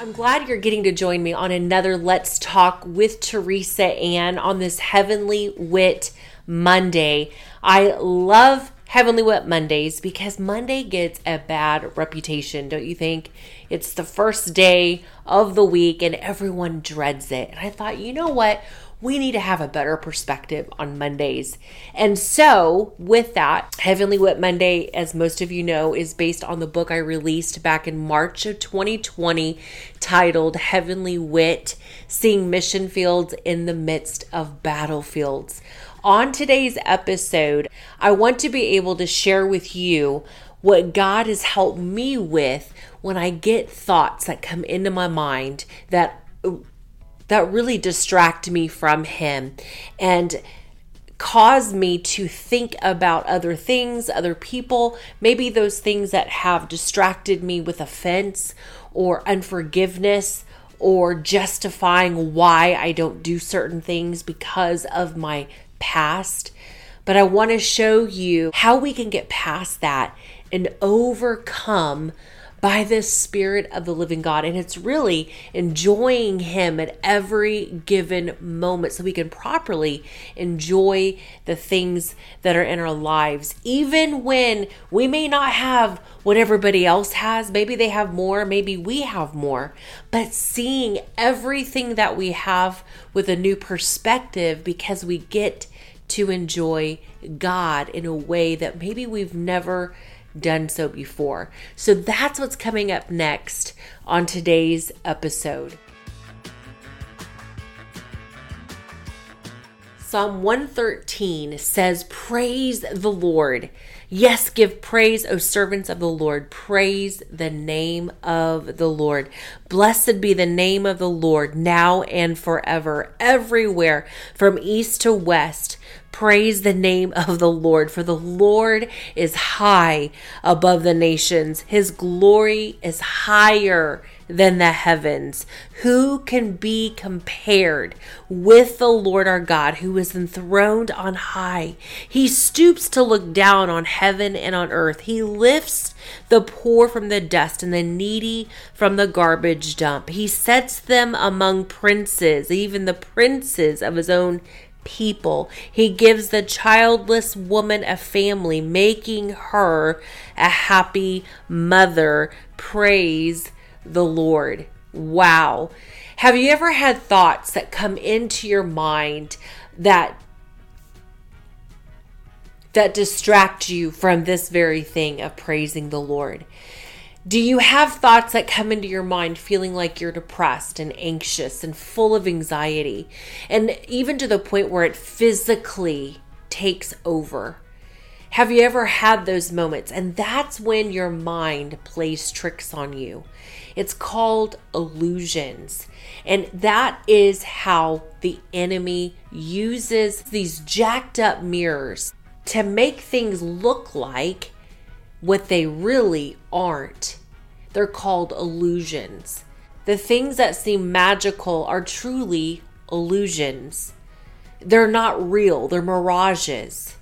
I'm glad you're getting to join me on another Let's Talk with Teresa Ann on this Heavenly Wit Monday. I love Heavenly Wit Mondays because Monday gets a bad reputation, don't you think? It's the first day of the week and everyone dreads it. And I thought, you know what? we need to have a better perspective on Mondays. And so, with that, Heavenly Wit Monday, as most of you know, is based on the book I released back in March of 2020 titled Heavenly Wit Seeing Mission Fields in the Midst of Battlefields. On today's episode, I want to be able to share with you what God has helped me with when I get thoughts that come into my mind that that really distract me from Him and cause me to think about other things, other people, maybe those things that have distracted me with offense or unforgiveness or justifying why I don't do certain things because of my past. But I want to show you how we can get past that and overcome by the Spirit of the living God. And it's really enjoying Him at every given moment so we can properly enjoy the things that are in our lives, even when we may not have what everybody else has. Maybe they have more, maybe we have more, but seeing everything that we have with a new perspective because we get to enjoy God in a way that maybe we've never done so before. So that's what's coming up next on today's episode. Psalm 113 says, Praise the Lord. Yes, give praise, O servants of the Lord. Praise the name of the Lord. Blessed be the name of the Lord now and forever, everywhere, from east to west. Praise the name of the Lord, for the Lord is high above the nations. His glory is higher than the heavens. Who can be compared with the Lord our God, who is enthroned on high? He stoops to look down on heaven and on earth. He lifts the poor from the dust and the needy from the garbage dump. He sets them among princes, even the princes of his own people. He gives the childless woman a family, making her a happy mother. Praise the Lord. Wow. Have you ever had thoughts that come into your mind that that distract you from this very thing of praising the Lord? Do you have thoughts that come into your mind feeling like you're depressed and anxious and full of anxiety, and even to the point where it physically takes over? Have you ever had those moments? And that's when your mind plays tricks on you. It's called illusions. And that is how the enemy uses these jacked up mirrors to make things look like what they really aren't. They're called illusions. The things that seem magical are truly illusions. They're not real, they're mirages.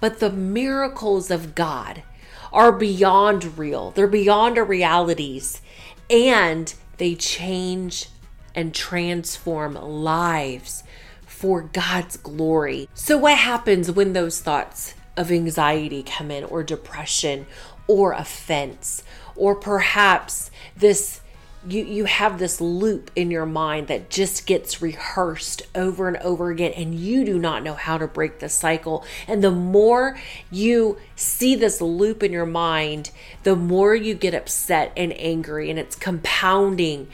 But the miracles of God are beyond real, they're beyond our realities, and they change and transform lives for God's glory. So, what happens when those thoughts of anxiety come in, or depression, or offense, or perhaps this you you have this loop in your mind that just gets rehearsed over and over again and you do not know how to break the cycle and the more you see this loop in your mind the more you get upset and angry and it's compounding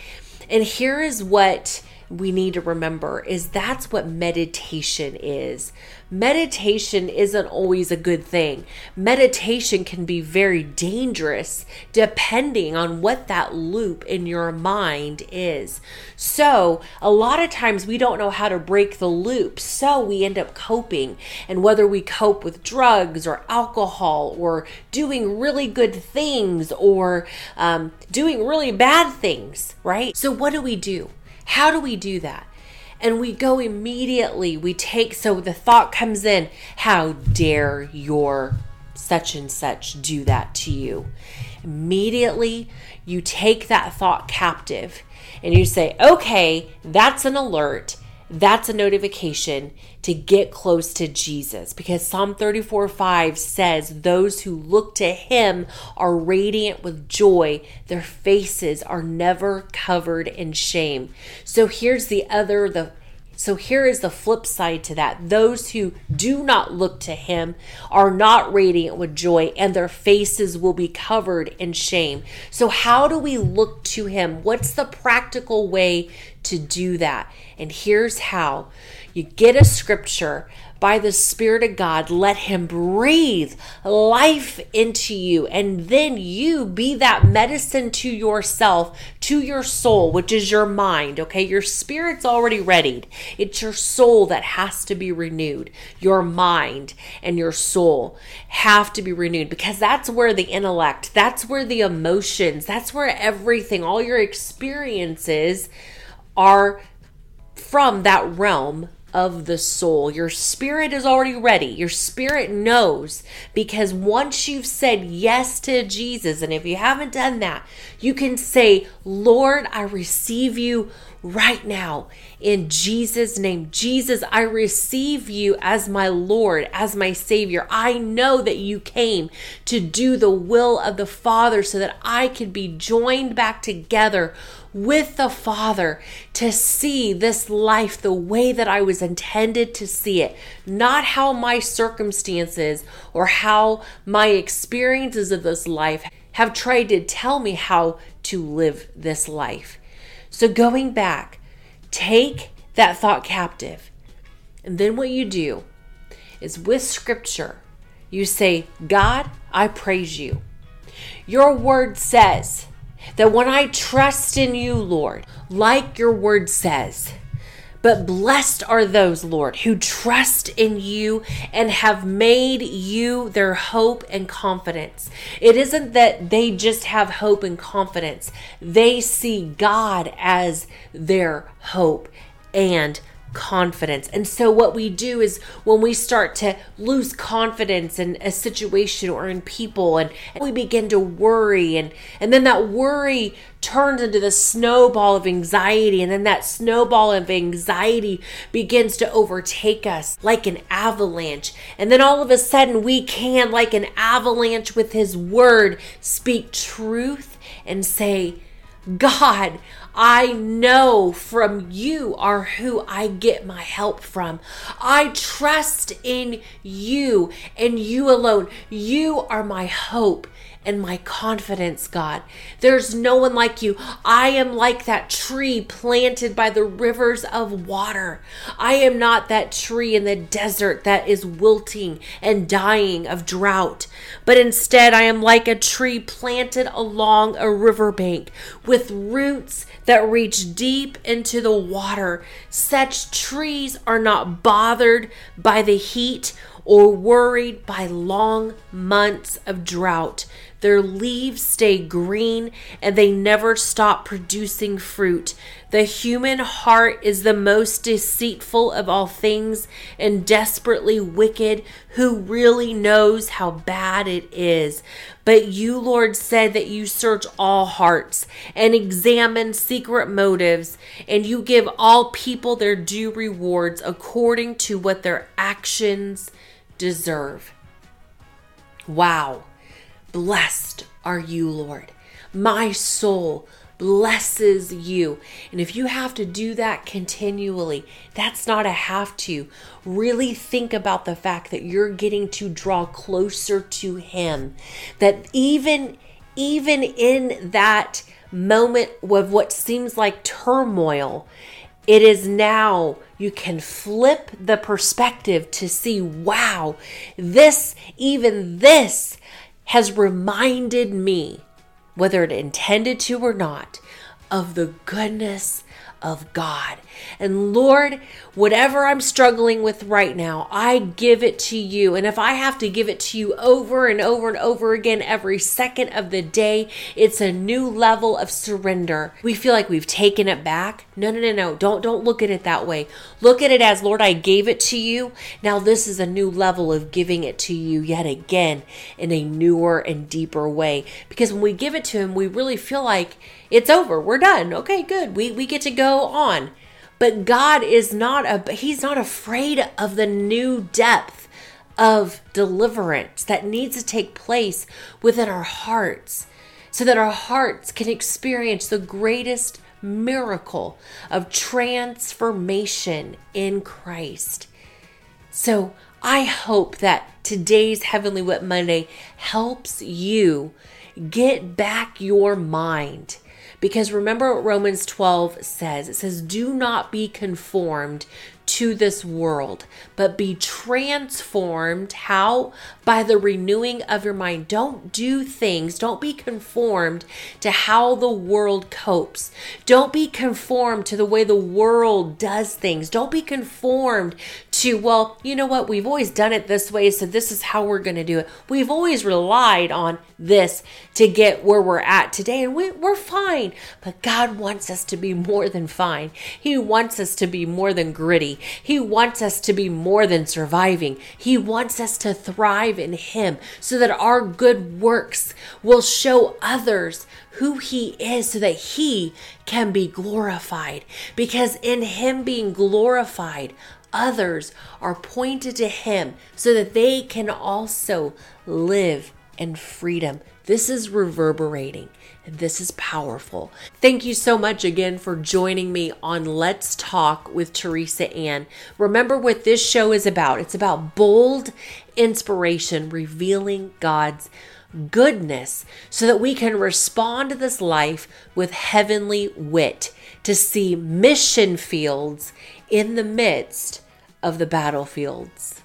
and here is what we need to remember is that's what meditation is. Meditation isn't always a good thing. Meditation can be very dangerous depending on what that loop in your mind is. So, a lot of times we don't know how to break the loop, so we end up coping. And whether we cope with drugs or alcohol or doing really good things or um, doing really bad things, right? So, what do we do? How do we do that? And we go immediately, we take, so the thought comes in, how dare your such and such do that to you. Immediately, you take that thought captive and you say, okay, that's an alert. That's a notification to get close to Jesus because Psalm 34 5 says, Those who look to him are radiant with joy. Their faces are never covered in shame. So here's the other, the so here is the flip side to that. Those who do not look to him are not radiant with joy, and their faces will be covered in shame. So, how do we look to him? What's the practical way to do that? And here's how you get a scripture by the Spirit of God, let Him breathe life into you. And then you be that medicine to yourself, to your soul, which is your mind. Okay. Your spirit's already readied. It's your soul that has to be renewed. Your mind and your soul have to be renewed because that's where the intellect, that's where the emotions, that's where everything, all your experiences are from that realm of the soul. Your spirit is already ready. Your spirit knows because once you've said yes to Jesus, and if you haven't done that, you can say, Lord, I receive you right now in Jesus' name. Jesus, I receive you as my Lord, as my Savior. I know that you came to do the will of the Father so that I could be joined back together with the Father to see this life the way that I was intended to see it, not how my circumstances or how my experiences of this life have tried to tell me how to live this life. So, going back, take that thought captive. And then what you do is with scripture, you say, God, I praise you. Your word says that when I trust in you, Lord, like your word says, but blessed are those, Lord, who trust in you and have made you their hope and confidence. It isn't that they just have hope and confidence, they see God as their hope and confidence. And so, what we do is when we start to lose confidence in a situation or in people, and, and, we begin to worry, and, and then that worry turns into the snowball of anxiety, and then that snowball of anxiety begins to overtake us like an avalanche. And then all of a sudden, we can, like an avalanche with His word, speak truth and say, God, I know from you are who I get my help from. I trust in you and you alone. You are my hope and my confidence, God. There's no one like you. I am like that tree planted by the rivers of water. I am not that tree in the desert that is wilting and dying of drought, but instead I am like a tree planted along a riverbank with roots that reach deep into the water. Such trees are not bothered by the heat or worried by long months of drought. Their leaves stay green and they never stop producing fruit. The human heart is the most deceitful of all things and desperately wicked. Who really knows how bad it is? But you, Lord, said that you search all hearts and examine secret motives, and you give all people their due rewards according to what their actions deserve. Wow. Blessed are you, Lord. My soul blesses you. And if you have to do that continually, that's not a have to. Really think about the fact that you're getting to draw closer to him. That even even in that moment of what seems like turmoil, it is now you can flip the perspective to see, wow, this, even this has reminded me, whether it intended to or not, of the goodness of God. And Lord, whatever I'm struggling with right now, I give it to you. And if I have to give it to you over and over and over again every second of the day, it's a new level of surrender. We feel like we've taken it back. No, no, no, no. Don't don't look at it that way. Look at it as, Lord, I gave it to you. Now this is a new level of giving it to you yet again in a newer and deeper way. Because when we give it to him, we really feel like it's over. We're done. Okay, good. We we get to go on. But God is not a he's not afraid of the new depth of deliverance that needs to take place within our hearts so that our hearts can experience the greatest miracle of transformation in Christ. So, I hope that today's Heavenly Wit Monday helps you get back your mind because remember what Romans 12 says it says, Do not be conformed to this world, but be transformed. How? By the renewing of your mind. Don't do things, don't be conformed to how the world copes. Don't be conformed to the way the world does things. Don't be conformed to, well, you know what, we've always done it this way, so this is how we're going to do it. We've always relied on this to get where we're at today, and we, we're fine. But God wants us to be more than fine. He wants us to be more than gritty. He wants us to be more than surviving. He wants us to thrive in Him so that our good works will show others who He is so that He can be glorified. Because in Him being glorified, others are pointed to Him so that they can also live in freedom. This is reverberating. And this is powerful. Thank you so much again for joining me on Let's Talk with Teresa Ann. Remember what this show is about it's about bold inspiration, revealing God's goodness so that we can respond to this life with heavenly wit to see mission fields in the midst of the battlefields.